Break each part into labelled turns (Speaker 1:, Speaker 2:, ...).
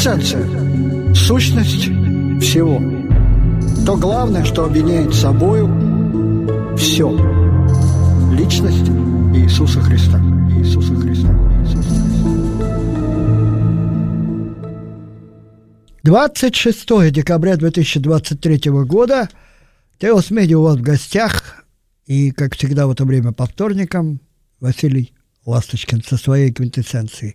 Speaker 1: квинтэссенция, сущность всего. То главное, что объединяет собою все. Личность Иисуса Христа. Иисуса Христа. Иисуса Христа. 26 декабря 2023 года Теос Медиа у вас в гостях. И, как всегда, в это время по вторникам Василий Ласточкин со своей квинтэссенцией.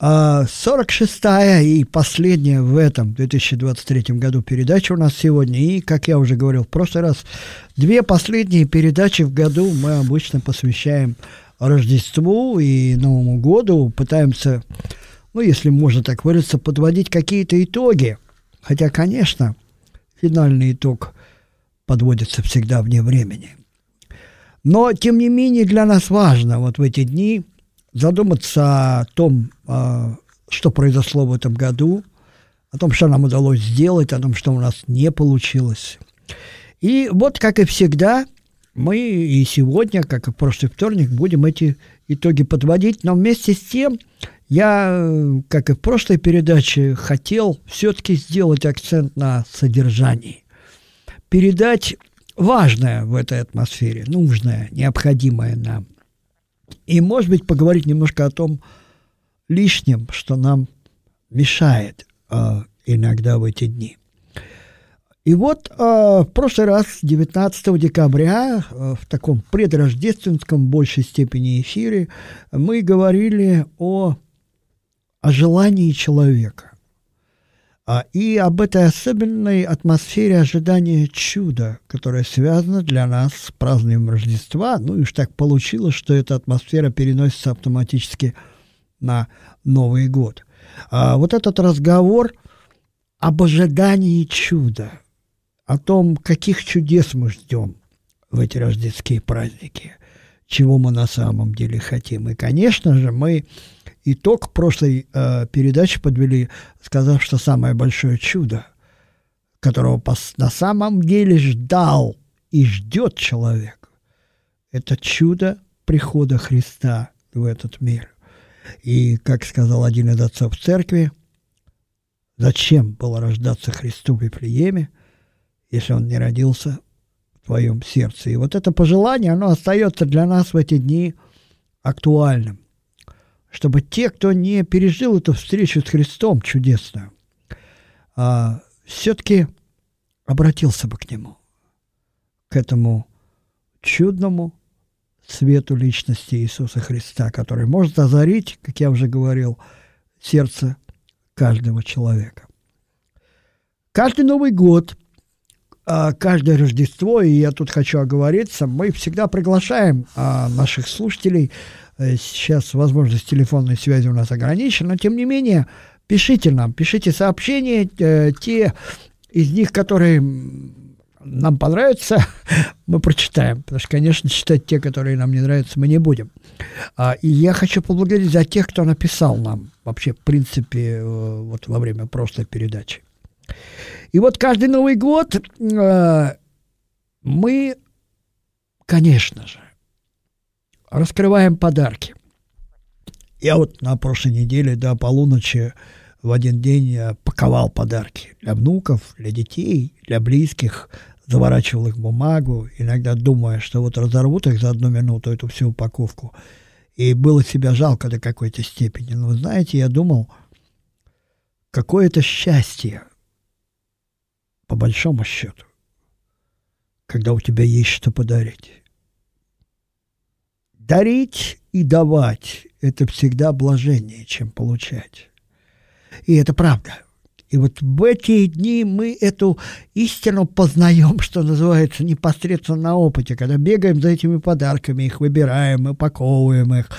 Speaker 1: 46-я а, и последняя в этом 2023 году передача у нас сегодня. И, как я уже говорил в прошлый раз, две последние передачи в году мы обычно посвящаем Рождеству и Новому году. Пытаемся, ну, если можно так выразиться, подводить какие-то итоги. Хотя, конечно, финальный итог подводится всегда вне времени – но, тем не менее, для нас важно вот в эти дни задуматься о том, а, что произошло в этом году, о том, что нам удалось сделать, о том, что у нас не получилось. И вот, как и всегда, мы и сегодня, как и в прошлый вторник, будем эти итоги подводить, но вместе с тем я, как и в прошлой передаче, хотел все-таки сделать акцент на содержании. Передать важное в этой атмосфере, нужное, необходимое нам. И, может быть, поговорить немножко о том лишнем, что нам мешает э, иногда в эти дни. И вот э, в прошлый раз, 19 декабря, э, в таком предрождественском большей степени эфире, мы говорили о, о желании человека. А, и об этой особенной атмосфере ожидания чуда, которая связана для нас с празднованием Рождества. Ну и уж так получилось, что эта атмосфера переносится автоматически на Новый год. А вот этот разговор об ожидании чуда, о том, каких чудес мы ждем в эти рождественские праздники, чего мы на самом деле хотим. И, конечно же, мы итог прошлой э, передачи подвели, сказав, что самое большое чудо, которого на самом деле ждал и ждет человек, это чудо прихода Христа в этот мир. И, как сказал один из отцов церкви, зачем было рождаться Христу в Вифлееме, если он не родился в твоем сердце. И вот это пожелание, оно остается для нас в эти дни актуальным чтобы те, кто не пережил эту встречу с Христом чудесную, а, все-таки обратился бы к Нему, к этому чудному свету личности Иисуса Христа, который может озарить, как я уже говорил, сердце каждого человека. Каждый Новый год, каждое Рождество, и я тут хочу оговориться, мы всегда приглашаем а, наших слушателей – Э, сейчас возможность телефонной связи у нас ограничена, но тем не менее пишите нам, пишите сообщения, э, те из них, которые нам понравятся, мы прочитаем. Потому что, конечно, читать те, которые нам не нравятся, мы не будем. А, и я хочу поблагодарить за тех, кто написал нам вообще, в принципе, э, вот во время прошлой передачи. И вот каждый Новый год мы, конечно же, раскрываем подарки. Я вот на прошлой неделе до полуночи в один день паковал подарки для внуков, для детей, для близких, заворачивал их в бумагу, иногда думая, что вот разорвут их за одну минуту, эту всю упаковку. И было себя жалко до какой-то степени. Но знаете, я думал, какое это счастье, по большому счету, когда у тебя есть что подарить. Дарить и давать – это всегда блажение, чем получать. И это правда. И вот в эти дни мы эту истину познаем, что называется, непосредственно на опыте, когда бегаем за этими подарками, их выбираем, упаковываем их,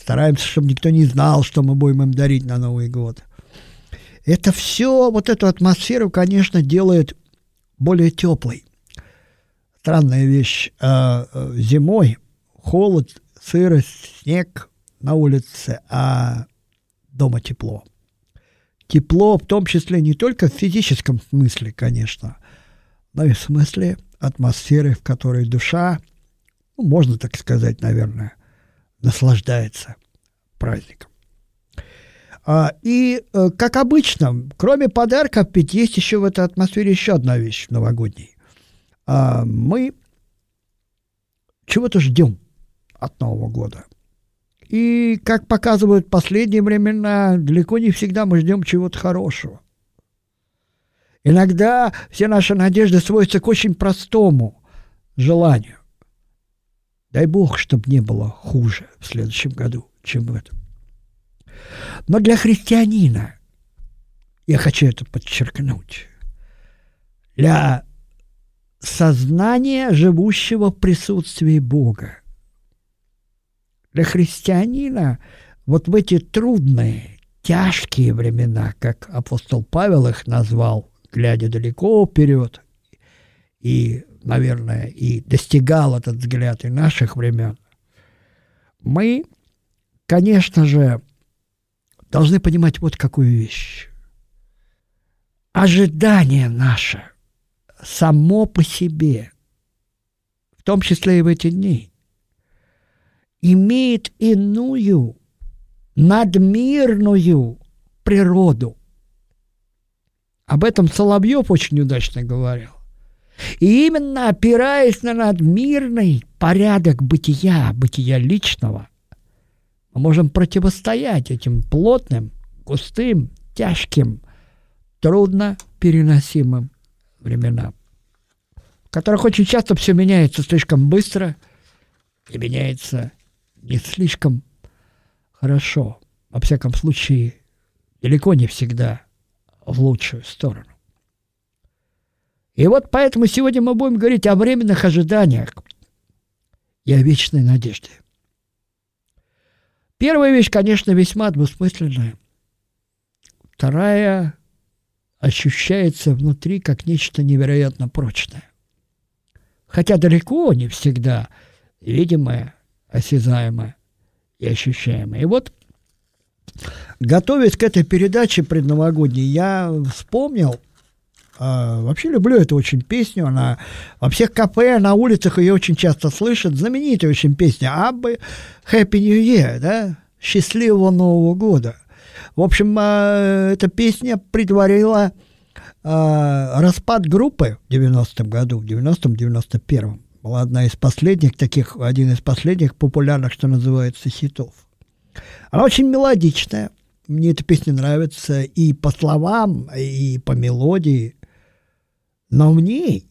Speaker 1: стараемся, чтобы никто не знал, что мы будем им дарить на Новый год. Это все, вот эту атмосферу, конечно, делает более теплой. Странная вещь. А, э, зимой холод сырость, снег на улице, а дома тепло. Тепло в том числе не только в физическом смысле, конечно, но и в смысле атмосферы, в которой душа, ну, можно так сказать, наверное, наслаждается праздником. А, и, э, как обычно, кроме подарков, ведь есть еще в этой атмосфере еще одна вещь новогодней. А, мы чего-то ждем от Нового года. И, как показывают последние времена, далеко не всегда мы ждем чего-то хорошего. Иногда все наши надежды сводятся к очень простому желанию. Дай Бог, чтобы не было хуже в следующем году, чем в этом. Но для христианина, я хочу это подчеркнуть, для сознания, живущего в присутствии Бога, для христианина вот в эти трудные, тяжкие времена, как апостол Павел их назвал, глядя далеко вперед, и, наверное, и достигал этот взгляд и наших времен, мы, конечно же, должны понимать вот какую вещь. Ожидание наше само по себе, в том числе и в эти дни, имеет иную, надмирную природу. Об этом Соловьев очень удачно говорил. И именно опираясь на надмирный порядок бытия, бытия личного – мы можем противостоять этим плотным, густым, тяжким, трудно переносимым временам, в которых очень часто все меняется слишком быстро и меняется не слишком хорошо, во всяком случае, далеко не всегда в лучшую сторону. И вот поэтому сегодня мы будем говорить о временных ожиданиях и о вечной надежде. Первая вещь, конечно, весьма двусмысленная. Вторая ощущается внутри как нечто невероятно прочное. Хотя далеко не всегда видимое, осязаемое и ощущаемое. И вот, готовясь к этой передаче предновогодней, я вспомнил, э, вообще люблю эту очень песню, она во всех кафе, на улицах ее очень часто слышат, знаменитая очень песня «Аббы Happy New Year», да, «Счастливого Нового года». В общем, э, эта песня предварила э, распад группы в 90-м году, в 90-91-м. Была одна из последних таких, один из последних популярных, что называется, хитов. Она очень мелодичная. Мне эта песня нравится и по словам, и по мелодии. Но в ней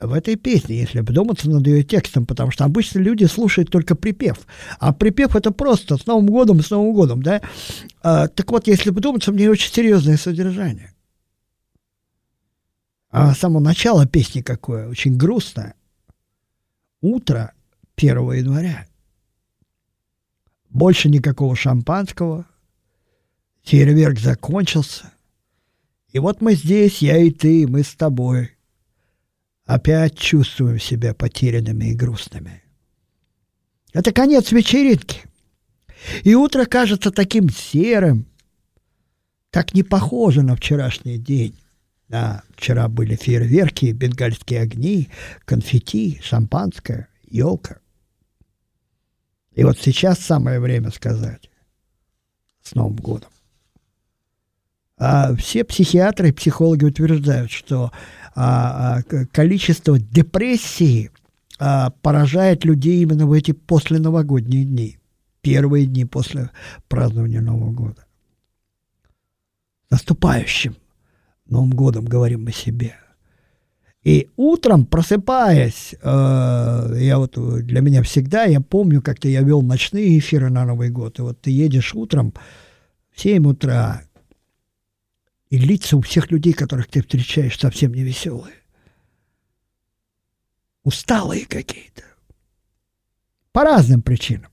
Speaker 1: в этой песне, если вдуматься над ее текстом, потому что обычно люди слушают только припев. А припев это просто с Новым годом, с Новым годом, да? А, так вот, если вдуматься, мне очень серьезное содержание. А само начало песни какое, очень грустное. Утро 1 января. Больше никакого шампанского. Фейерверк закончился. И вот мы здесь, я и ты, мы с тобой – опять чувствуем себя потерянными и грустными. Это конец вечеринки. И утро кажется таким серым, так не похоже на вчерашний день. Да, вчера были фейерверки, бенгальские огни, конфетти, шампанское, елка. И вот сейчас самое время сказать с Новым годом. А все психиатры и психологи утверждают, что а, а, количество депрессии а, поражает людей именно в эти посленовогодние дни, первые дни после празднования Нового года. Наступающим Новым годом говорим мы себе. И утром, просыпаясь, э, я вот для меня всегда, я помню, как-то я вел ночные эфиры на Новый год. И вот ты едешь утром в 7 утра, и лица у всех людей, которых ты встречаешь, совсем не веселые. Усталые какие-то. По разным причинам.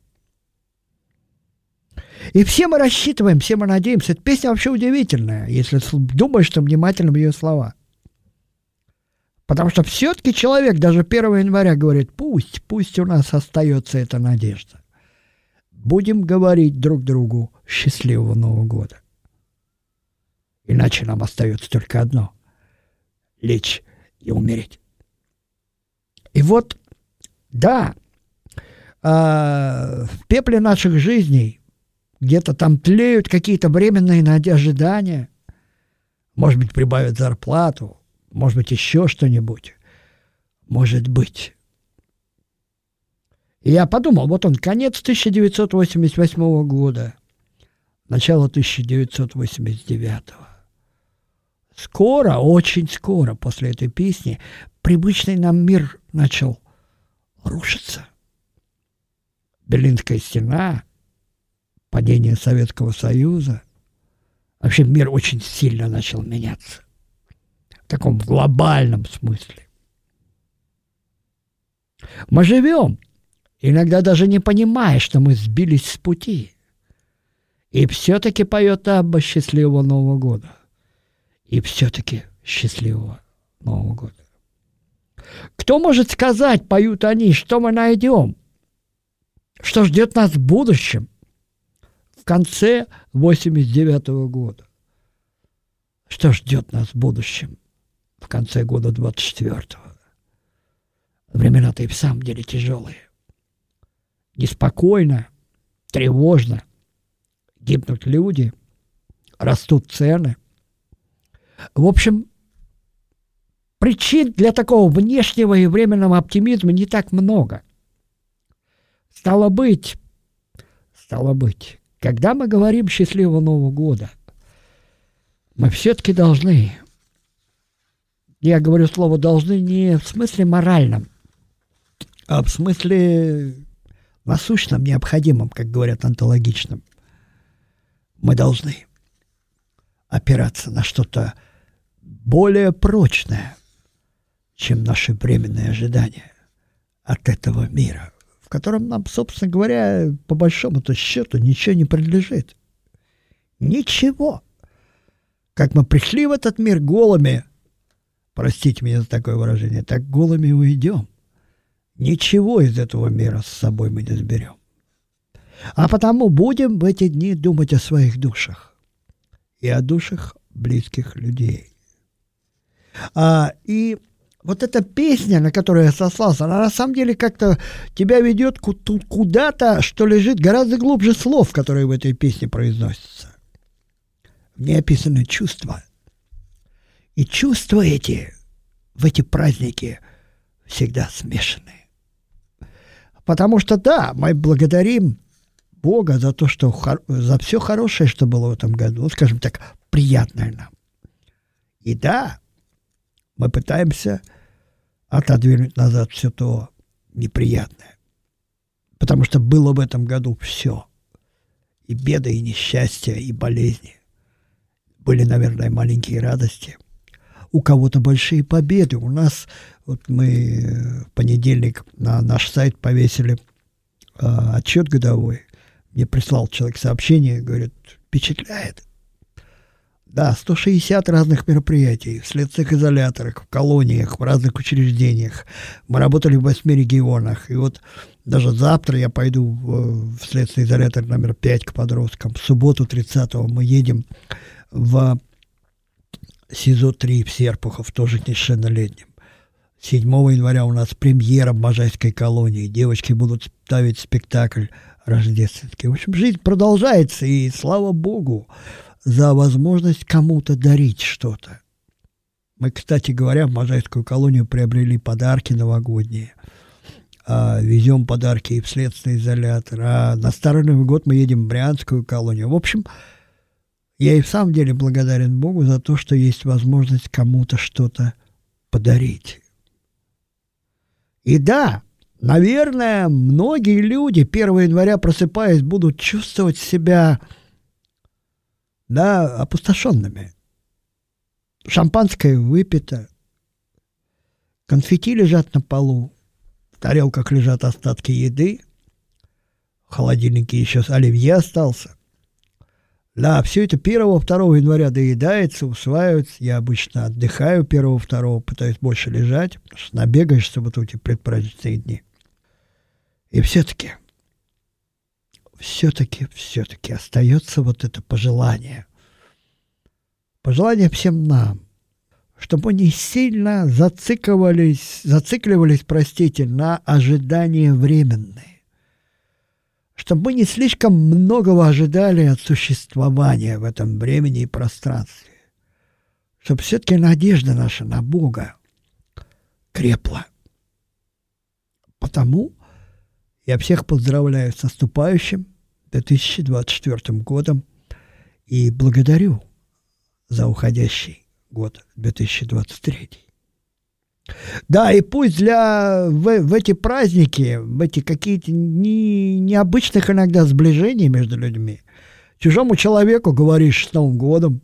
Speaker 1: И все мы рассчитываем, все мы надеемся. Эта песня вообще удивительная, если думаешь, что внимательно в ее слова. Потому что все-таки человек даже 1 января говорит, пусть, пусть у нас остается эта надежда. Будем говорить друг другу счастливого Нового года. Иначе нам остается только одно — лечь и умереть. И вот, да, э, в пепле наших жизней где-то там тлеют какие-то временные ожидания. Может быть, прибавят зарплату, может быть, еще что-нибудь. Может быть. И я подумал, вот он, конец 1988 года, начало 1989. Скоро, очень скоро после этой песни привычный нам мир начал рушиться. Берлинская стена, падение Советского Союза. Вообще мир очень сильно начал меняться. В таком глобальном смысле. Мы живем, иногда даже не понимая, что мы сбились с пути. И все-таки поет Абба «Счастливого Нового года». И все-таки счастливого Нового года. Кто может сказать, поют они, что мы найдем? Что ждет нас в будущем? В конце 89 -го года. Что ждет нас в будущем? В конце года 24-го. Времена-то и в самом деле тяжелые. Неспокойно, тревожно. Гибнут люди, растут цены. В общем, причин для такого внешнего и временного оптимизма не так много. Стало быть, стало быть, когда мы говорим «счастливого Нового года», мы все-таки должны, я говорю слово «должны» не в смысле моральном, а в смысле насущном, необходимом, как говорят, антологичном. Мы должны опираться на что-то более прочное, чем наши временные ожидания от этого мира, в котором нам, собственно говоря, по большому-то счету ничего не принадлежит. Ничего. Как мы пришли в этот мир голыми, простите меня за такое выражение, так голыми уйдем. Ничего из этого мира с собой мы не заберем. А потому будем в эти дни думать о своих душах и о душах близких людей. А, и вот эта песня, на которую я сослался, она на самом деле как-то тебя ведет куда-то, что лежит гораздо глубже слов, которые в этой песне произносятся. В ней описаны чувства. И чувства эти в эти праздники всегда смешаны. Потому что да, мы благодарим Бога за то, что за все хорошее, что было в этом году, ну, скажем так, приятное нам. И да, мы пытаемся отодвинуть назад все то неприятное. Потому что было в этом году все. И беды, и несчастья, и болезни. Были, наверное, маленькие радости. У кого-то большие победы. У нас вот мы в понедельник на наш сайт повесили э, отчет годовой. Мне прислал человек сообщение, говорит, впечатляет. Да, 160 разных мероприятий в следственных изоляторах, в колониях, в разных учреждениях. Мы работали в восьми регионах. И вот даже завтра я пойду в, следственный изолятор номер 5 к подросткам. В субботу 30-го мы едем в СИЗО-3 в Серпухов, тоже несовершеннолетним. 7 января у нас премьера в Можайской колонии. Девочки будут ставить спектакль рождественский. В общем, жизнь продолжается, и слава Богу за возможность кому-то дарить что-то. Мы, кстати говоря, в Можайскую колонию приобрели подарки новогодние. А, везем подарки и в следственный изолятор. А на Старый Новый год мы едем в Брянскую колонию. В общем, я и в самом деле благодарен Богу за то, что есть возможность кому-то что-то подарить. И да, наверное, многие люди 1 января, просыпаясь, будут чувствовать себя да, опустошенными. Шампанское выпито, конфетти лежат на полу, в тарелках лежат остатки еды, в холодильнике еще оливье остался. Да, все это 1-2 января доедается, усваивается. Я обычно отдыхаю 1-2, пытаюсь больше лежать, потому что набегаешься вот эти предпраздничные дни. И все-таки, все-таки, все-таки остается вот это пожелание. Пожелание всем нам, чтобы мы не сильно зацикливались, зацикливались, простите, на ожидания временные чтобы мы не слишком многого ожидали от существования в этом времени и пространстве, чтобы все-таки надежда наша на Бога крепла. Потому я всех поздравляю с наступающим 2024 годом и благодарю за уходящий год 2023. Да, и пусть для в, в эти праздники, в эти какие-то не, необычных иногда сближений между людьми, чужому человеку говоришь с Новым годом,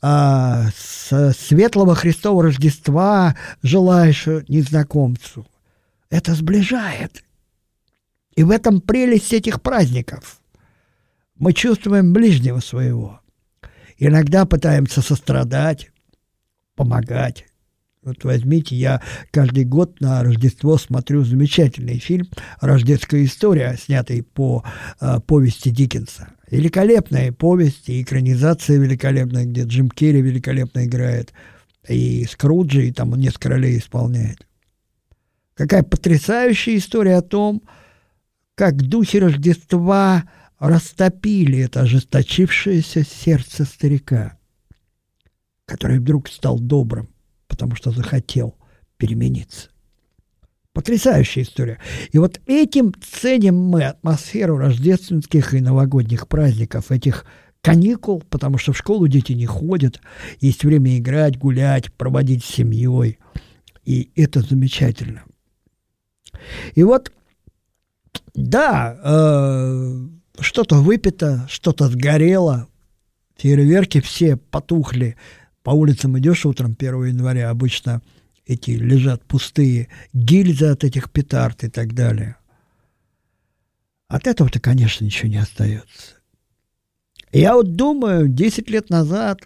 Speaker 1: а, с светлого Христового Рождества желаешь незнакомцу. Это сближает. И в этом прелесть этих праздников. Мы чувствуем ближнего своего. Иногда пытаемся сострадать, помогать. Вот возьмите, я каждый год на Рождество смотрю замечательный фильм «Рождественская история», снятый по э, повести Диккенса. Великолепная повесть и экранизация великолепная, где Джим Керри великолепно играет, и Скруджи, и там он несколько ролей исполняет. Какая потрясающая история о том, как духи Рождества растопили это ожесточившееся сердце старика, который вдруг стал добрым потому что захотел перемениться. Потрясающая история. И вот этим ценим мы атмосферу рождественских и новогодних праздников, этих каникул, потому что в школу дети не ходят, есть время играть, гулять, проводить с семьей. И это замечательно. И вот, да, э, что-то выпито, что-то сгорело, фейерверки все потухли, по улицам идешь утром 1 января, обычно эти лежат пустые гильзы от этих петард и так далее. От этого-то, конечно, ничего не остается. Я вот думаю, 10 лет назад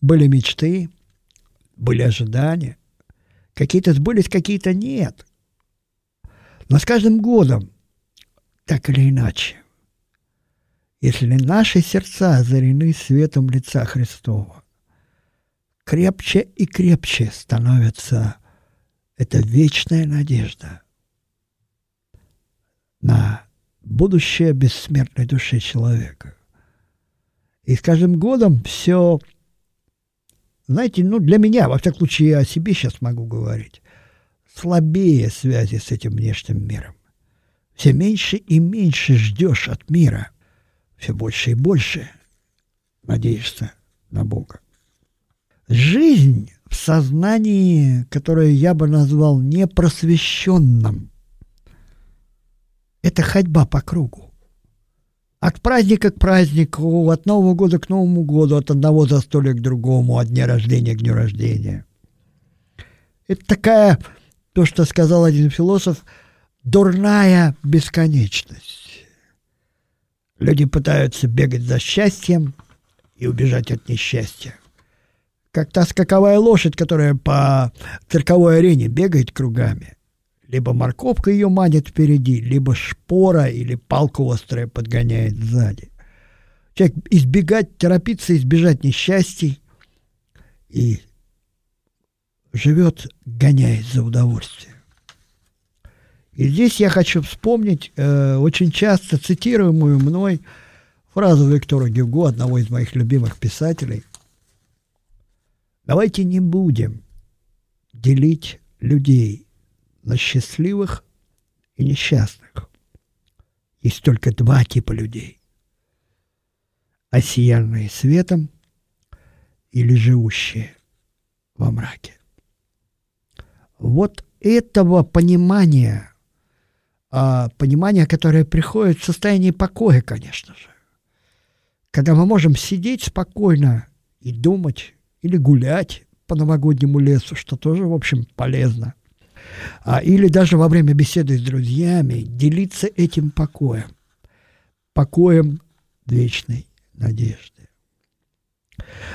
Speaker 1: были мечты, были ожидания. Какие-то сбылись, какие-то нет. Но с каждым годом, так или иначе, если наши сердца озарены светом лица Христова, крепче и крепче становится эта вечная надежда на будущее бессмертной души человека. И с каждым годом все, знаете, ну для меня, во всяком случае, я о себе сейчас могу говорить, слабее связи с этим внешним миром. Все меньше и меньше ждешь от мира, все больше и больше надеешься на Бога. Жизнь в сознании, которое я бы назвал непросвещенным, это ходьба по кругу. От праздника к празднику, от Нового года к Новому году, от одного застолья к другому, от дня рождения к дню рождения. Это такая, то, что сказал один философ, дурная бесконечность. Люди пытаются бегать за счастьем и убежать от несчастья как та скаковая лошадь, которая по цирковой арене бегает кругами. Либо морковка ее манит впереди, либо шпора или палка острая подгоняет сзади. Человек избегать, торопиться избежать несчастий и живет, гоняясь за удовольствием. И здесь я хочу вспомнить э, очень часто цитируемую мной фразу Виктора Гюго, одного из моих любимых писателей – Давайте не будем делить людей на счастливых и несчастных. Есть только два типа людей. Осиянные светом или живущие во мраке. Вот этого понимания, а, понимания, которое приходит в состоянии покоя, конечно же, когда мы можем сидеть спокойно и думать или гулять по новогоднему лесу, что тоже, в общем, полезно. А, или даже во время беседы с друзьями делиться этим покоем, покоем вечной надежды.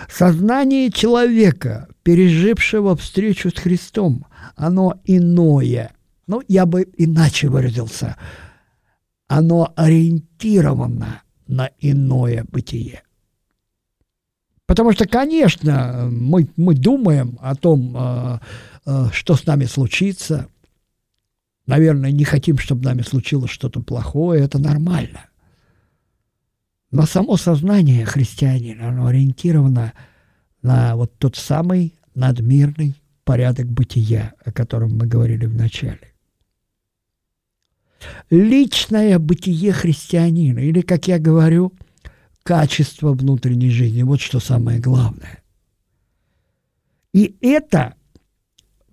Speaker 1: Сознание человека, пережившего встречу с Христом, оно иное. Ну, я бы иначе выразился. Оно ориентировано на иное бытие. Потому что, конечно, мы, мы думаем о том, э, э, что с нами случится, наверное, не хотим, чтобы нами случилось что-то плохое, это нормально. Но само сознание христианина, оно ориентировано на вот тот самый надмирный порядок бытия, о котором мы говорили в начале. Личное бытие христианина, или, как я говорю, качество внутренней жизни, вот что самое главное. И это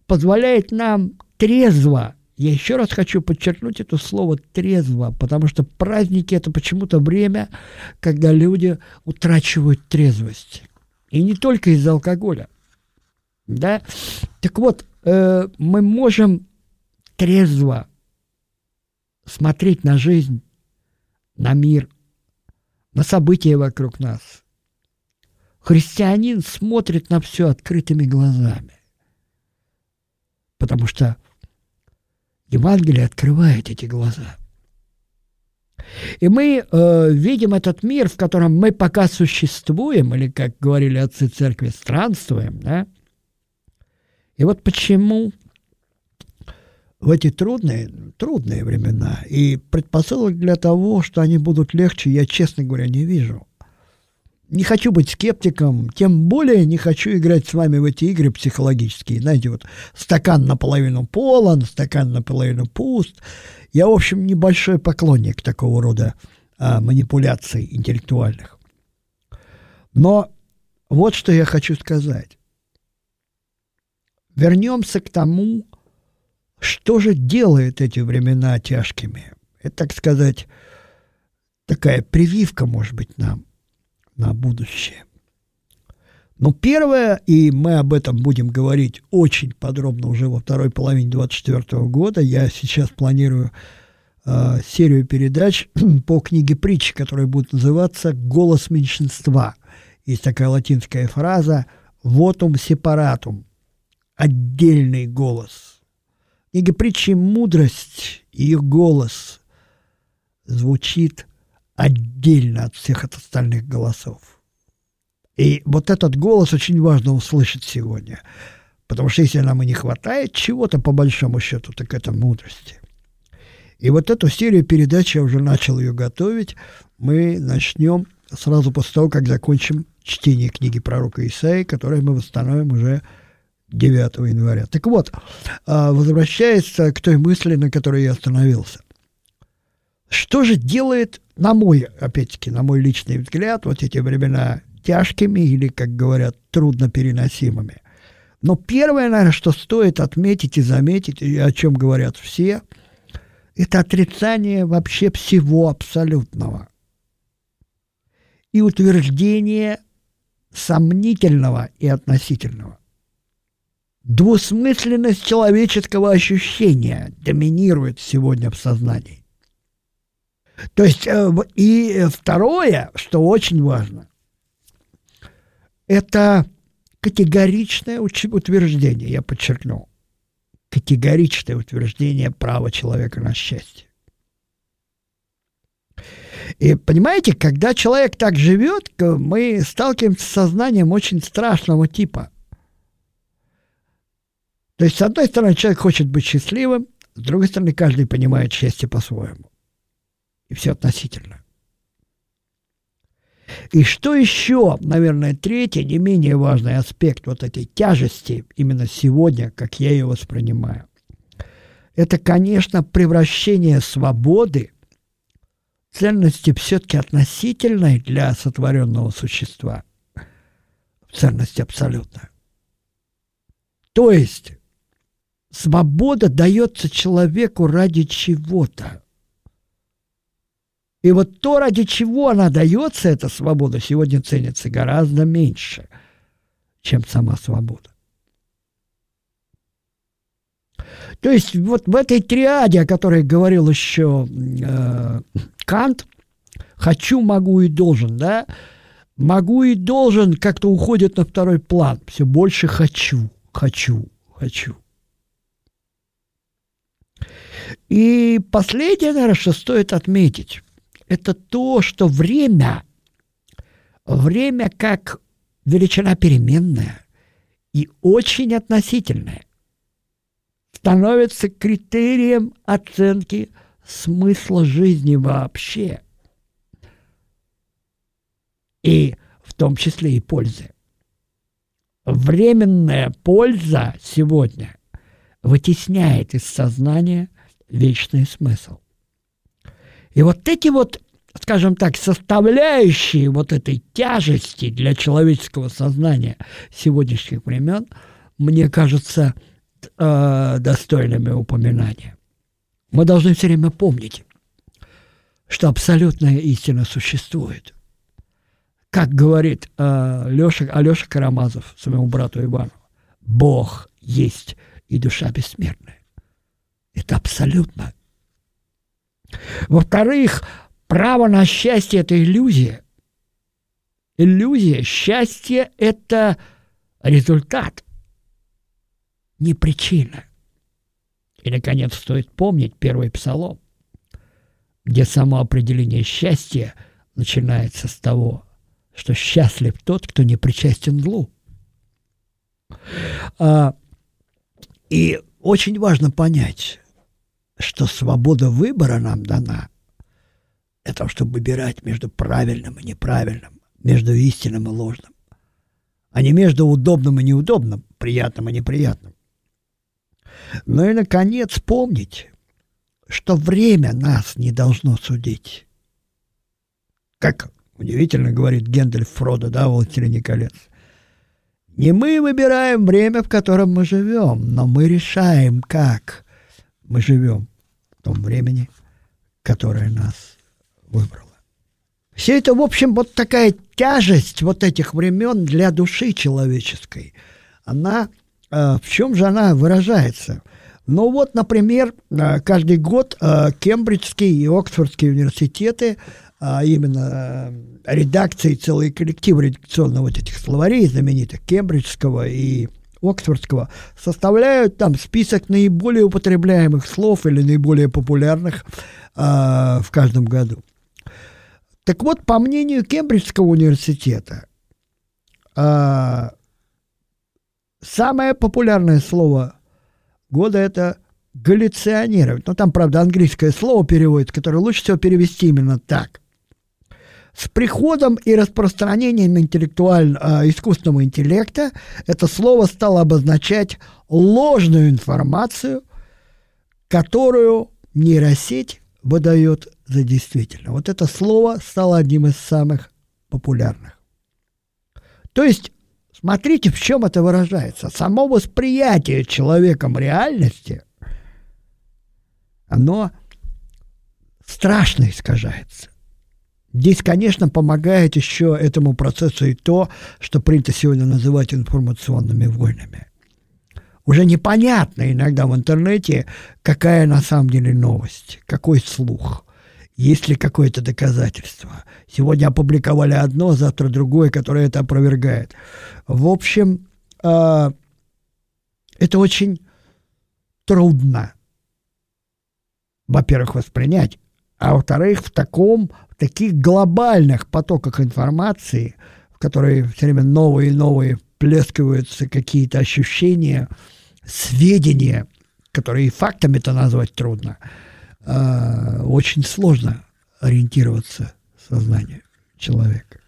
Speaker 1: позволяет нам трезво я еще раз хочу подчеркнуть это слово трезво, потому что праздники это почему-то время, когда люди утрачивают трезвость. И не только из-за алкоголя. Да? Так вот, э, мы можем трезво смотреть на жизнь, на мир, на события вокруг нас. Христианин смотрит на все открытыми глазами. Потому что Евангелие открывает эти глаза. И мы э, видим этот мир, в котором мы пока существуем, или, как говорили отцы церкви, странствуем, да? И вот почему в эти трудные, трудные времена и предпосылок для того, что они будут легче, я, честно говоря, не вижу не хочу быть скептиком, тем более не хочу играть с вами в эти игры психологические. Знаете, вот стакан наполовину полон, стакан наполовину пуст. Я, в общем, небольшой поклонник такого рода а, манипуляций интеллектуальных. Но вот что я хочу сказать. Вернемся к тому, что же делает эти времена тяжкими. Это, так сказать, такая прививка, может быть, нам на будущее. Но первое, и мы об этом будем говорить очень подробно уже во второй половине 2024 года, я сейчас планирую э, серию передач по книге притчи, которая будет называться «Голос меньшинства». Есть такая латинская фраза «votum separatum» – отдельный голос. Книга притчи «Мудрость», ее голос звучит отдельно от всех от остальных голосов. И вот этот голос очень важно услышать сегодня. Потому что если нам и не хватает чего-то, по большому счету, так это мудрости. И вот эту серию передач, я уже начал ее готовить, мы начнем сразу после того, как закончим чтение книги пророка Исаии, которое мы восстановим уже 9 января. Так вот, а, возвращаясь к той мысли, на которой я остановился. Что же делает, на мой, опять-таки, на мой личный взгляд, вот эти времена тяжкими или, как говорят, трудно переносимыми? Но первое, наверное, что стоит отметить и заметить, и о чем говорят все, это отрицание вообще всего абсолютного и утверждение сомнительного и относительного. Двусмысленность человеческого ощущения доминирует сегодня в сознании. То есть, э, и второе, что очень важно, это категоричное утверждение, я подчеркну, категоричное утверждение права человека на счастье. И понимаете, когда человек так живет, мы сталкиваемся с сознанием очень страшного типа. То есть, с одной стороны, человек хочет быть счастливым, с другой стороны, каждый понимает счастье по-своему и все относительно. И что еще, наверное, третий, не менее важный аспект вот этой тяжести именно сегодня, как я ее воспринимаю, это, конечно, превращение свободы, ценности все-таки относительной для сотворенного существа, в ценность абсолютную. То есть свобода дается человеку ради чего-то. И вот то, ради чего она дается, эта свобода, сегодня ценится гораздо меньше, чем сама свобода. То есть вот в этой триаде, о которой говорил еще э, Кант, хочу, могу и должен, да, могу и должен как-то уходит на второй план. Все больше хочу, хочу, хочу. И последнее, наверное, что стоит отметить это то, что время, время как величина переменная и очень относительная. становится критерием оценки смысла жизни вообще. И в том числе и пользы. Временная польза сегодня вытесняет из сознания вечный смысл. И вот эти вот, скажем так, составляющие вот этой тяжести для человеческого сознания сегодняшних времен, мне кажется, э, достойными упоминания. Мы должны все время помнить, что абсолютная истина существует. Как говорит э, Леша, Алеша Карамазов своему брату Ивану, Бог есть и душа бессмертная. Это абсолютно. Во-вторых, право на счастье – это иллюзия. Иллюзия. Счастье – это результат, не причина. И, наконец, стоит помнить первый псалом, где само определение счастья начинается с того, что счастлив тот, кто не причастен злу. А, и очень важно понять, что свобода выбора нам дана. Это чтобы выбирать между правильным и неправильным, между истинным и ложным, а не между удобным и неудобным, приятным и неприятным. Ну и, наконец, помнить, что время нас не должно судить. Как удивительно говорит Гендель Фродо, да, «Властелине колец». Не мы выбираем время, в котором мы живем, но мы решаем, как мы живем в том времени, которое нас выбрало. Все это, в общем, вот такая тяжесть вот этих времен для души человеческой. Она, э, в чем же она выражается? Ну вот, например, э, каждый год э, Кембриджские и Оксфордские университеты а именно э, редакции, целый коллектив редакционных вот этих словарей знаменитых, кембриджского и Оксфордского, составляют там список наиболее употребляемых слов или наиболее популярных э, в каждом году. Так вот, по мнению Кембриджского университета, э, самое популярное слово года это галлюционировать. Ну, там, правда, английское слово переводится, которое лучше всего перевести именно так. С приходом и распространением интеллектуального, э, искусственного интеллекта это слово стало обозначать ложную информацию, которую нейросеть выдает за действительно. Вот это слово стало одним из самых популярных. То есть, смотрите, в чем это выражается. Само восприятие человеком реальности, оно страшно искажается. Здесь, конечно, помогает еще этому процессу и то, что принято сегодня называть информационными войнами. Уже непонятно иногда в интернете, какая на самом деле новость, какой слух, есть ли какое-то доказательство. Сегодня опубликовали одно, завтра другое, которое это опровергает. В общем, э, это очень трудно, во-первых, воспринять, а во-вторых, в таком таких глобальных потоках информации, в которые все время новые и новые плескиваются какие-то ощущения, сведения, которые фактами-то назвать трудно, э, очень сложно ориентироваться в сознании человека.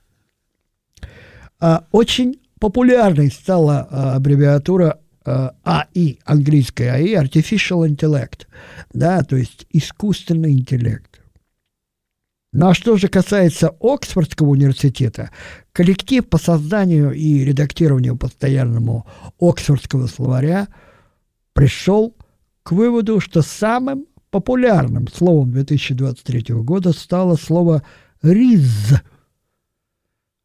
Speaker 1: А очень популярной стала а, аббревиатура АИ, английская АИ, Artificial Intellect, да, то есть искусственный интеллект. Ну а что же касается Оксфордского университета, коллектив по созданию и редактированию постоянному Оксфордского словаря пришел к выводу, что самым популярным словом 2023 года стало слово «риз»,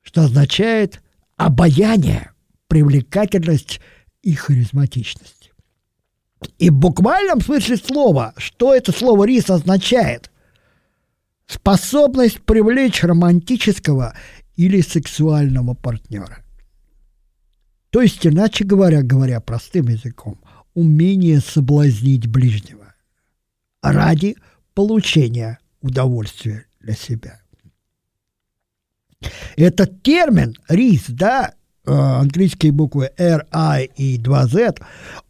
Speaker 1: что означает обаяние, привлекательность и харизматичность. И в буквальном смысле слова, что это слово «риз» означает – способность привлечь романтического или сексуального партнера. То есть, иначе говоря, говоря простым языком, умение соблазнить ближнего ради получения удовольствия для себя. Этот термин рис, да, э, английские буквы R, I и 2 Z,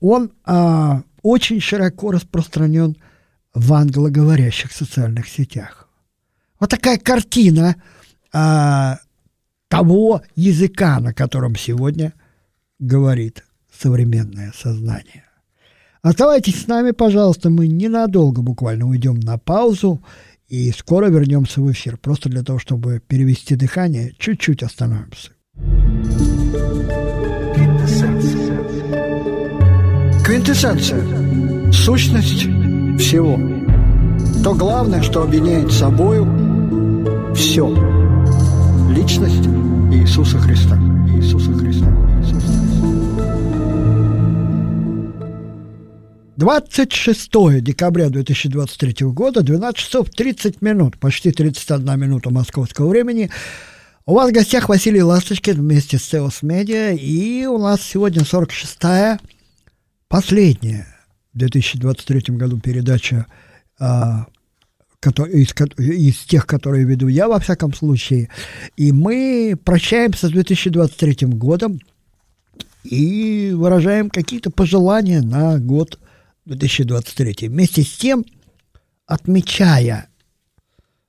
Speaker 1: он а, очень широко распространен в англоговорящих социальных сетях. Вот такая картина а, того языка, на котором сегодня говорит современное сознание. Оставайтесь с нами, пожалуйста, мы ненадолго буквально уйдем на паузу и скоро вернемся в эфир. Просто для того, чтобы перевести дыхание, чуть-чуть остановимся. Квинтэссенция. Сущность всего. То главное, что объединяет собою все. Личность Иисуса Христа. Иисуса Христа. Иисуса Христа. 26 декабря 2023 года, 12 часов 30 минут, почти 31 минута московского времени. У вас в гостях Василий Ласточкин вместе с Сеос Медиа, и у нас сегодня 46-я, последняя в 2023 году передача а, из, из тех, которые веду я, во всяком случае. И мы прощаемся с 2023 годом и выражаем какие-то пожелания на год 2023. Вместе с тем, отмечая,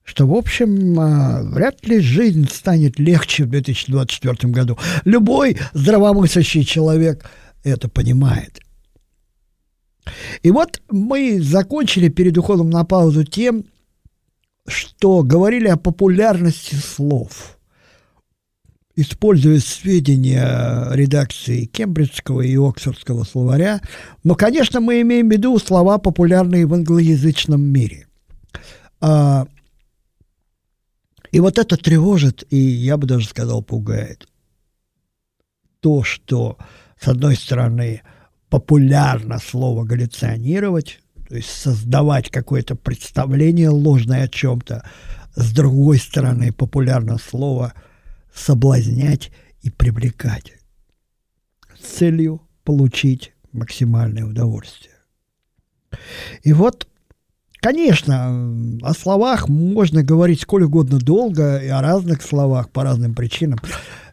Speaker 1: что, в общем, а, вряд ли жизнь станет легче в 2024 году. Любой здравомыслящий человек это понимает. И вот мы закончили перед уходом на паузу тем, что говорили о популярности слов – используя сведения редакции Кембриджского и Оксфордского словаря, но, конечно, мы имеем в виду слова, популярные в англоязычном мире. А, и вот это тревожит, и я бы даже сказал, пугает. То, что, с одной стороны, популярно слово галлюционировать, то есть создавать какое-то представление ложное о чем-то, с другой стороны, популярно слово – соблазнять и привлекать с целью получить максимальное удовольствие. И вот, конечно, о словах можно говорить сколь угодно долго, и о разных словах по разным причинам.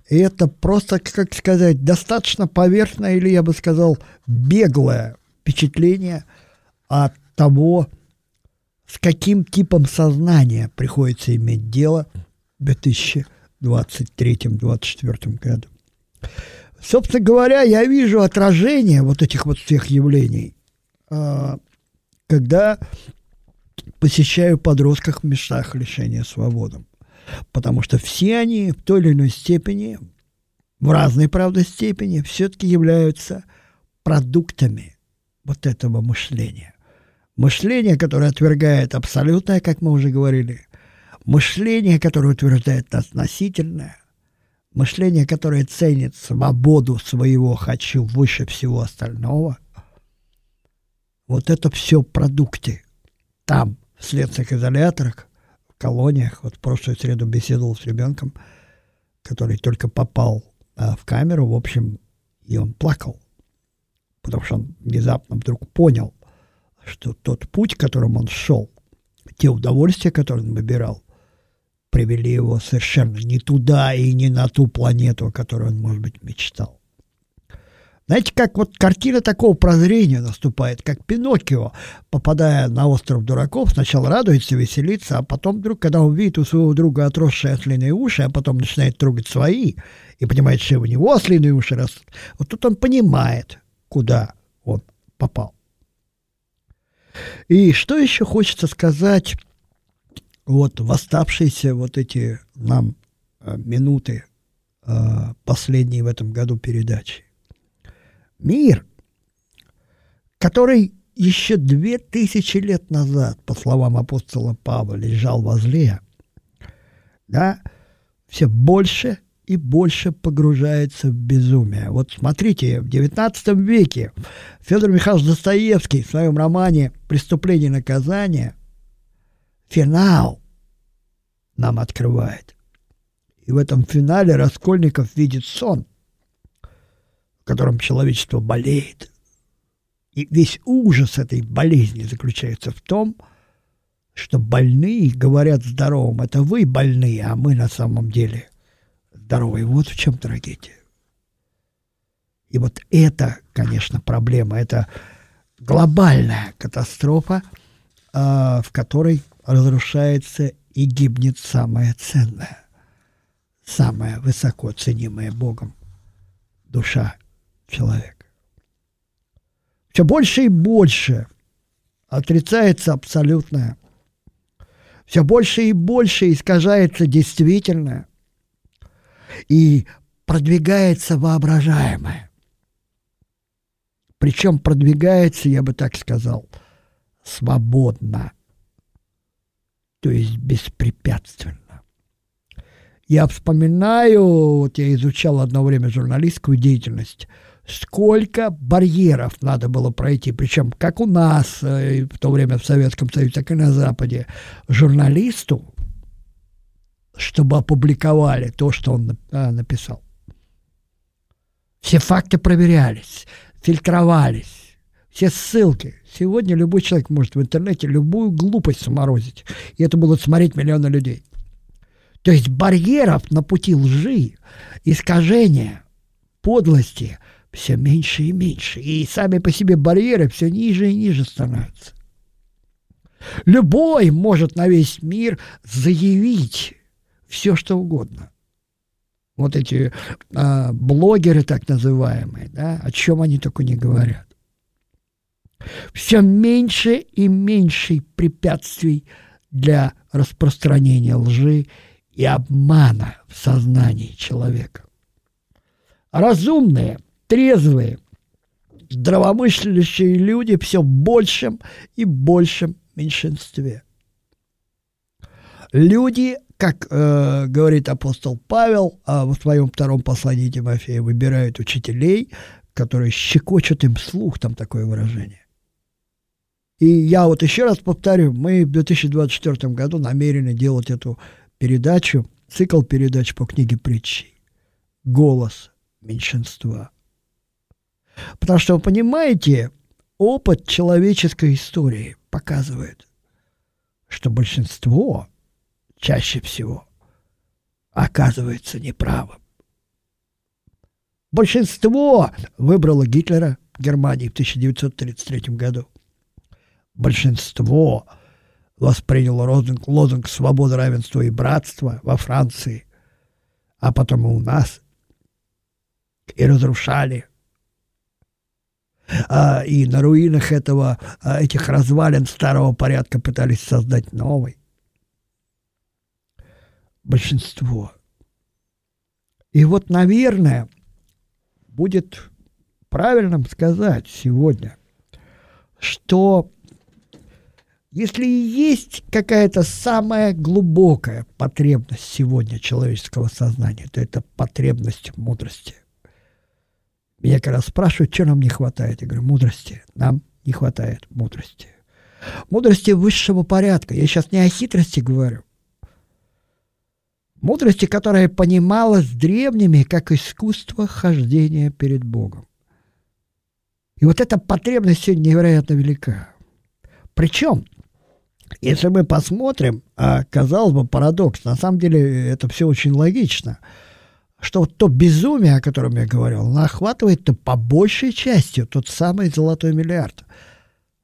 Speaker 1: И это просто, как сказать, достаточно поверхное или, я бы сказал, беглое впечатление от того, с каким типом сознания приходится иметь дело в 2000 23-24 году. Собственно говоря, я вижу отражение вот этих вот всех явлений, а, когда посещаю подростков в местах лишения свободы. Потому что все они в той или иной степени, в разной, правда, степени, все-таки являются продуктами вот этого мышления. Мышление, которое отвергает абсолютное, как мы уже говорили, мышление, которое утверждает относительное, мышление, которое ценит свободу своего «хочу» выше всего остального, вот это все продукты. Там, в следственных изоляторах, в колониях, вот в прошлую среду беседовал с ребенком, который только попал а, в камеру, в общем, и он плакал, потому что он внезапно вдруг понял, что тот путь, которым он шел, те удовольствия, которые он выбирал, привели его совершенно не туда и не на ту планету, о которой он, может быть, мечтал. Знаете, как вот картина такого прозрения наступает, как Пиноккио, попадая на остров дураков, сначала радуется, веселится, а потом вдруг, когда он видит у своего друга отросшие ослиные уши, а потом начинает трогать свои и понимает, что у него ослиные уши растут, вот тут он понимает, куда он попал. И что еще хочется сказать вот в оставшиеся вот эти нам э, минуты э, последние в этом году передачи. Мир, который еще две тысячи лет назад, по словам апостола Павла, лежал возле, да, все больше и больше погружается в безумие. Вот смотрите, в XIX веке Федор Михайлович Достоевский в своем романе «Преступление и наказание» финал нам открывает. И в этом финале Раскольников видит сон, в котором человечество болеет. И весь ужас этой болезни заключается в том, что больные говорят здоровым, это вы больные, а мы на самом деле здоровые. Вот в чем трагедия. И вот это, конечно, проблема. Это глобальная катастрофа, а, в которой разрушается и гибнет самое ценное, самое высоко ценимое Богом душа человека. Все больше и больше отрицается абсолютное, все больше и больше искажается действительное и продвигается воображаемое. Причем продвигается, я бы так сказал, свободно, то есть беспрепятственно. Я вспоминаю, вот я изучал одно время журналистскую деятельность, сколько барьеров надо было пройти, причем как у нас э, в то время в Советском Союзе, так и на Западе, журналисту, чтобы опубликовали то, что он а, написал. Все факты проверялись, фильтровались, все ссылки. Сегодня любой человек может в интернете любую глупость сморозить, и это будут смотреть миллионы людей. То есть барьеров на пути лжи, искажения, подлости все меньше и меньше. И сами по себе барьеры все ниже и ниже становятся. Любой может на весь мир заявить все, что угодно. Вот эти а, блогеры так называемые, да, о чем они только не говорят. Все меньше и меньше препятствий для распространения лжи и обмана в сознании человека. Разумные, трезвые, здравомыслящие люди все в большем и большем меньшинстве. Люди, как э, говорит апостол Павел э, в своем втором послании Тимофея, выбирают учителей, которые щекочут им слух, там такое выражение. И я вот еще раз повторю, мы в 2024 году намерены делать эту передачу, цикл передач по книге притчи «Голос меньшинства». Потому что, вы понимаете, опыт человеческой истории показывает, что большинство чаще всего оказывается неправым. Большинство выбрало Гитлера в Германии в 1933 году. Большинство воспринял лозунг, лозунг свободы, равенства и братства во Франции, а потом и у нас, и разрушали. А, и на руинах этого, а, этих развалин старого порядка пытались создать новый. Большинство. И вот, наверное, будет правильным сказать сегодня, что если есть какая-то самая глубокая потребность сегодня человеческого сознания, то это потребность мудрости. Меня когда спрашивают, что нам не хватает, я говорю, мудрости. Нам не хватает мудрости. Мудрости высшего порядка. Я сейчас не о хитрости говорю. Мудрости, которая понималась древними как искусство хождения перед Богом. И вот эта потребность сегодня невероятно велика. Причем если мы посмотрим, а, казалось бы, парадокс, на самом деле это все очень логично, что вот то безумие, о котором я говорил, оно охватывает-то по большей части тот самый золотой миллиард,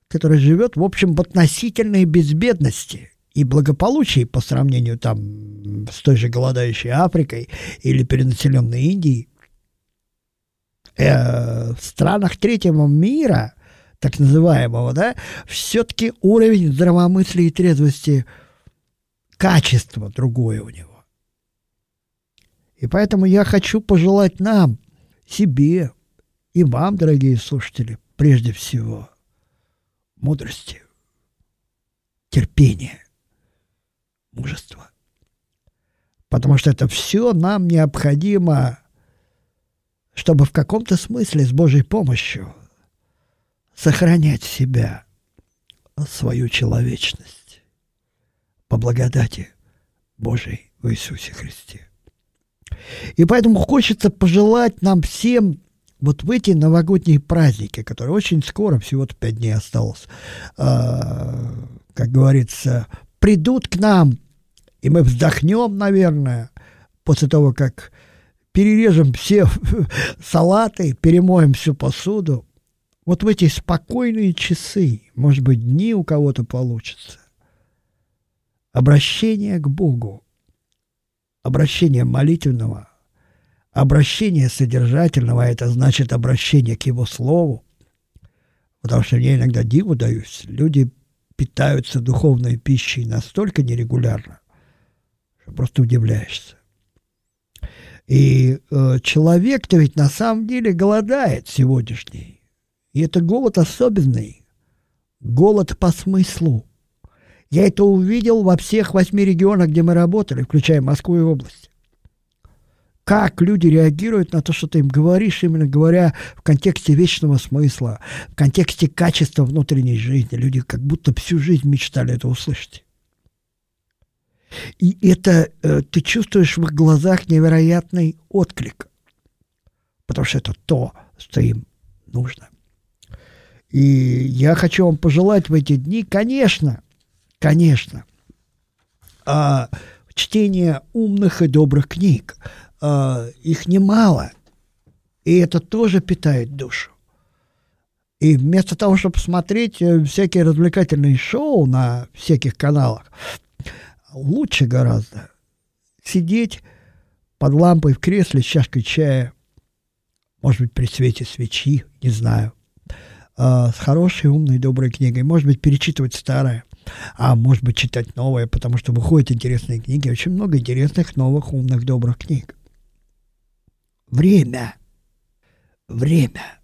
Speaker 1: который живет, в общем, в относительной безбедности и благополучии по сравнению там с той же голодающей Африкой или перенаселенной Индией. Э, в странах третьего мира – так называемого, да, все-таки уровень здравомыслия и трезвости, качество другое у него. И поэтому я хочу пожелать нам, себе и вам, дорогие слушатели, прежде всего, мудрости, терпения, мужества. Потому что это все нам необходимо, чтобы в каком-то смысле с Божьей помощью – сохранять себя, свою человечность по благодати Божией в Иисусе Христе. И поэтому хочется пожелать нам всем вот в эти новогодние праздники, которые очень скоро, всего-то пять дней осталось, э, как говорится, придут к нам, и мы вздохнем, наверное, после того, как перережем все салаты, перемоем всю посуду, вот в эти спокойные часы, может быть, дни у кого-то получится, обращение к Богу, обращение молитвенного, обращение содержательного, это значит обращение к Его Слову, потому что я иногда диву даюсь, люди питаются духовной пищей настолько нерегулярно, что просто удивляешься. И э, человек-то ведь на самом деле голодает сегодняшний. И это голод особенный. Голод по смыслу. Я это увидел во всех восьми регионах, где мы работали, включая Москву и область. Как люди реагируют на то, что ты им говоришь, именно говоря в контексте вечного смысла, в контексте качества внутренней жизни. Люди как будто всю жизнь мечтали это услышать. И это э, ты чувствуешь в их глазах невероятный отклик, потому что это то, что им нужно. И я хочу вам пожелать в эти дни, конечно, конечно, э, чтение умных и добрых книг. Э, их немало, и это тоже питает душу. И вместо того, чтобы смотреть э, всякие развлекательные шоу на всяких каналах, лучше гораздо сидеть под лампой в кресле с чашкой чая, может быть, при свете свечи, не знаю, э, с хорошей, умной, доброй книгой, может быть, перечитывать старое, а может быть, читать новое, потому что выходят интересные книги, очень много интересных, новых, умных, добрых книг. Время, время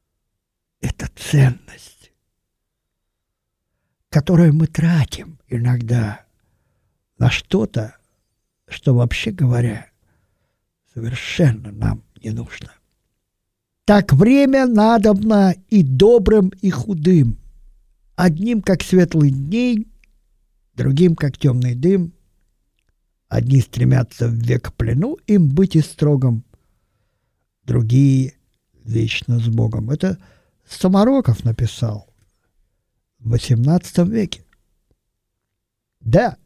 Speaker 1: – это ценность, которую мы тратим иногда – на что-то, что вообще говоря, совершенно нам не нужно. Так время надобно и добрым, и худым. Одним, как светлый день, другим, как темный дым. Одни стремятся в век плену, им быть и строгом, другие вечно с Богом. Это Самароков написал в XVIII веке. Да,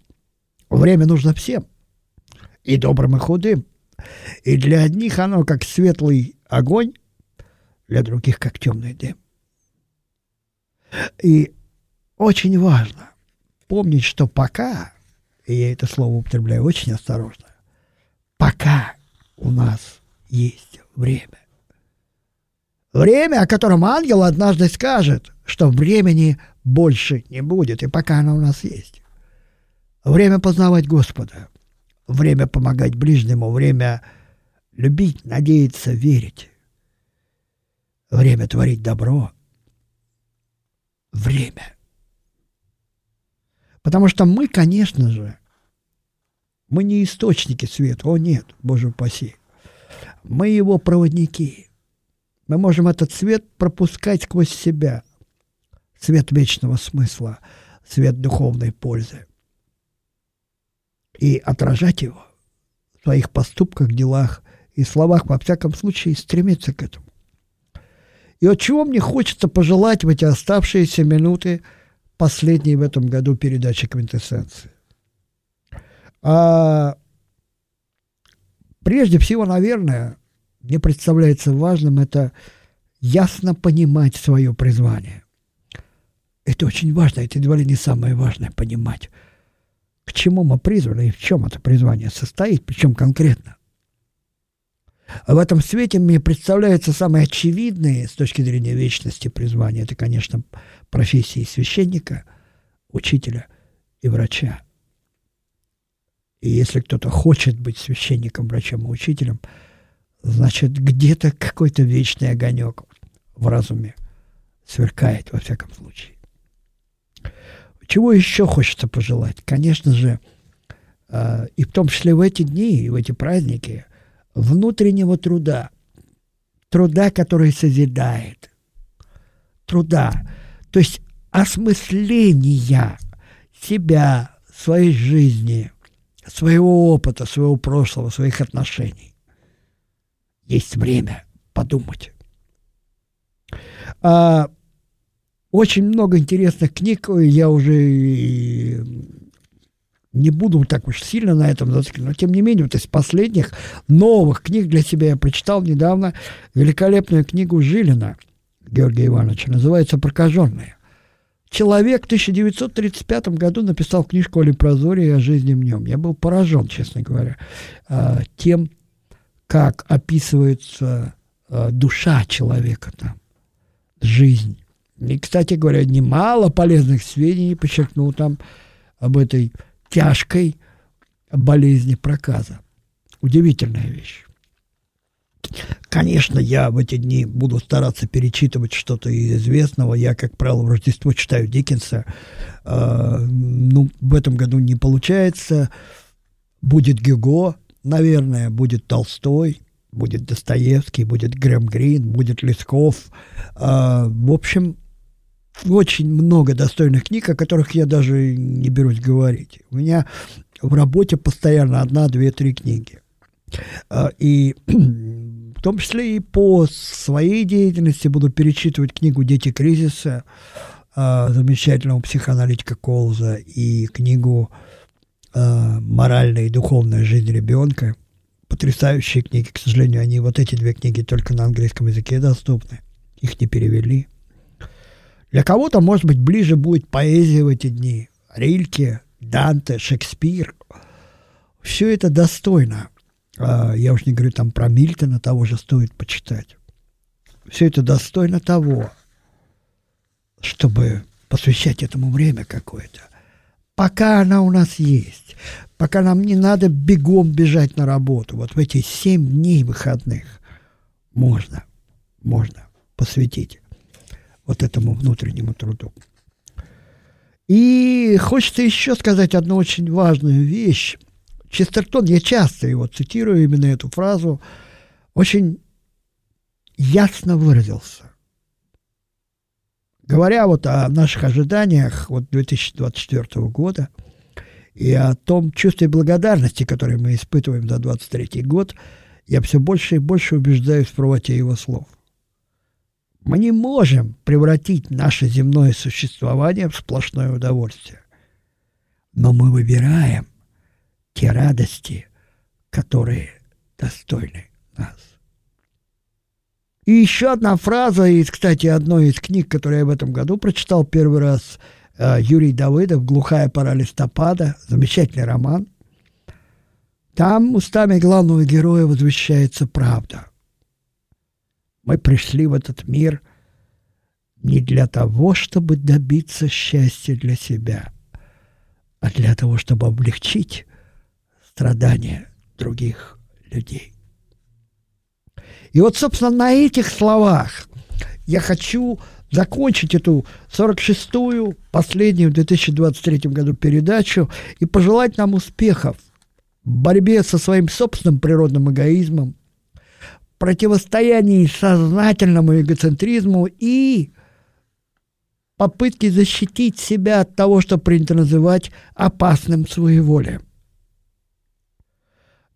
Speaker 1: Время нужно всем, и добрым, и худым. И для одних оно как светлый огонь, для других как темный дым. И очень важно помнить, что пока, и я это слово употребляю очень осторожно, пока у нас есть время. Время, о котором ангел однажды скажет, что времени больше не будет, и пока оно у нас есть. Время познавать Господа, время помогать ближнему, время любить, надеяться, верить, время творить добро, время. Потому что мы, конечно же, мы не источники света, о нет, Боже упаси. Мы его проводники. Мы можем этот свет пропускать сквозь себя. Свет вечного смысла, свет духовной пользы и отражать его в своих поступках, делах и словах, во всяком случае, стремиться к этому. И от чего мне хочется пожелать в эти оставшиеся минуты последней в этом году передачи «Квинтэссенции». А, прежде всего, наверное, мне представляется важным это ясно понимать свое призвание. Это очень важно, это едва ли не самое важное – понимать – к чему мы призваны и в чем это призвание состоит, причем конкретно. А в этом свете мне представляется самое очевидное с точки зрения вечности призвания. Это, конечно, профессии священника, учителя и врача. И если кто-то хочет быть священником, врачом и учителем, значит, где-то какой-то вечный огонек в разуме сверкает, во всяком случае. Чего еще хочется пожелать? Конечно же, э, и в том числе в эти дни, и в эти праздники, внутреннего труда, труда, который созидает, труда, то есть осмысления себя, своей жизни, своего опыта, своего прошлого, своих отношений. Есть время подумать. А, очень много интересных книг, я уже не буду так уж сильно на этом зацикливаться, но тем не менее, вот из последних новых книг для себя я прочитал недавно великолепную книгу Жилина Георгия Ивановича, называется «Прокаженные». Человек в 1935 году написал книжку о Лепрозоре и о жизни в нем. Я был поражен, честно говоря, а, тем, как описывается а, душа человека там, жизнь. И, кстати говоря, немало полезных сведений подчеркнул там об этой тяжкой болезни проказа. Удивительная вещь. Конечно, я в эти дни буду стараться перечитывать что-то из известного. Я, как правило, в Рождество читаю Диккенса. Э, ну, в этом году не получается. Будет Гюго, наверное, будет Толстой, будет Достоевский, будет Грэм Грин, будет Лесков. Э, в общем, очень много достойных книг, о которых я даже не берусь говорить. У меня в работе постоянно одна, две, три книги. Э, и том числе и по своей деятельности буду перечитывать книгу «Дети кризиса» э, замечательного психоаналитика Колза и книгу э, «Моральная и духовная жизнь ребенка». Потрясающие книги. К сожалению, они, вот эти две книги, только на английском языке доступны. Их не перевели. Для кого-то, может быть, ближе будет поэзия в эти дни. Рильке, Данте, Шекспир. Все это достойно я уж не говорю там про Мильтона, того же стоит почитать. Все это достойно того, чтобы посвящать этому время какое-то. Пока она у нас есть, пока нам не надо бегом бежать на работу, вот в эти семь дней выходных можно, можно посвятить вот этому внутреннему труду. И хочется еще сказать одну очень важную вещь. Честертон, я часто его цитирую, именно эту фразу, очень ясно выразился. Говоря вот о наших ожиданиях вот 2024 года и о том чувстве благодарности, которое мы испытываем за 2023 год, я все больше и больше убеждаюсь в правоте его слов. Мы не можем превратить наше земное существование в сплошное удовольствие. Но мы выбираем те радости, которые достойны нас. И еще одна фраза из, кстати, одной из книг, которую я в этом году прочитал первый раз, э, Юрий Давыдов «Глухая пора листопада», замечательный роман. Там устами главного героя возвещается правда. Мы пришли в этот мир не для того, чтобы добиться счастья для себя, а для того, чтобы облегчить страдания других людей. И вот, собственно, на этих словах я хочу закончить эту 46-ю, последнюю в 2023 году передачу и пожелать нам успехов в борьбе со своим собственным природным эгоизмом, противостоянии сознательному эгоцентризму и попытке защитить себя от того, что принято называть опасным своеволием.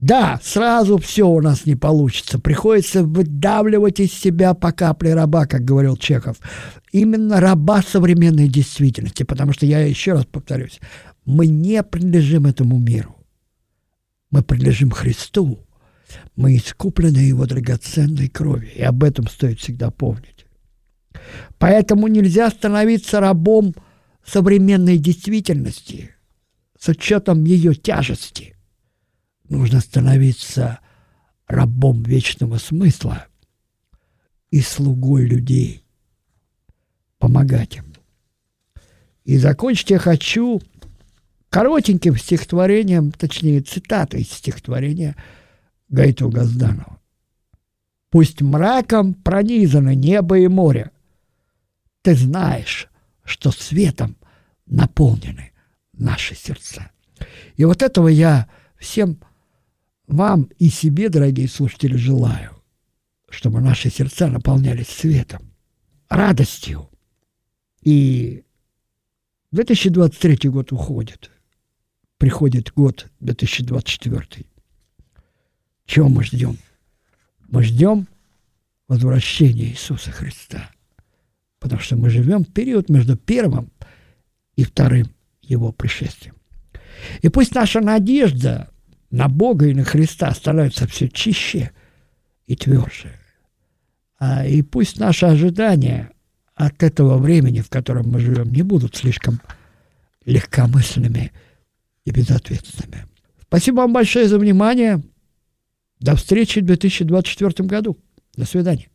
Speaker 1: Да, сразу все у нас не получится. Приходится выдавливать из себя по капле раба, как говорил Чехов. Именно раба современной действительности. Потому что я еще раз повторюсь, мы не принадлежим этому миру. Мы принадлежим Христу. Мы искуплены Его драгоценной кровью. И об этом стоит всегда помнить. Поэтому нельзя становиться рабом современной действительности с учетом ее тяжести – нужно становиться рабом вечного смысла и слугой людей, помогать им. И закончить я хочу коротеньким стихотворением, точнее, цитатой из стихотворения Гайту Газданова. «Пусть мраком пронизано небо и море, ты знаешь, что светом наполнены наши сердца». И вот этого я всем вам и себе, дорогие слушатели, желаю, чтобы наши сердца наполнялись светом, радостью. И 2023 год уходит. Приходит год 2024. Чего мы ждем? Мы ждем возвращения Иисуса Христа. Потому что мы живем в период между первым и вторым Его пришествием. И пусть наша надежда на Бога и на Христа становится все чище и тверже. А, и пусть наши ожидания от этого времени, в котором мы живем, не будут слишком легкомысленными и безответственными. Спасибо вам большое за внимание. До встречи в 2024 году. До свидания.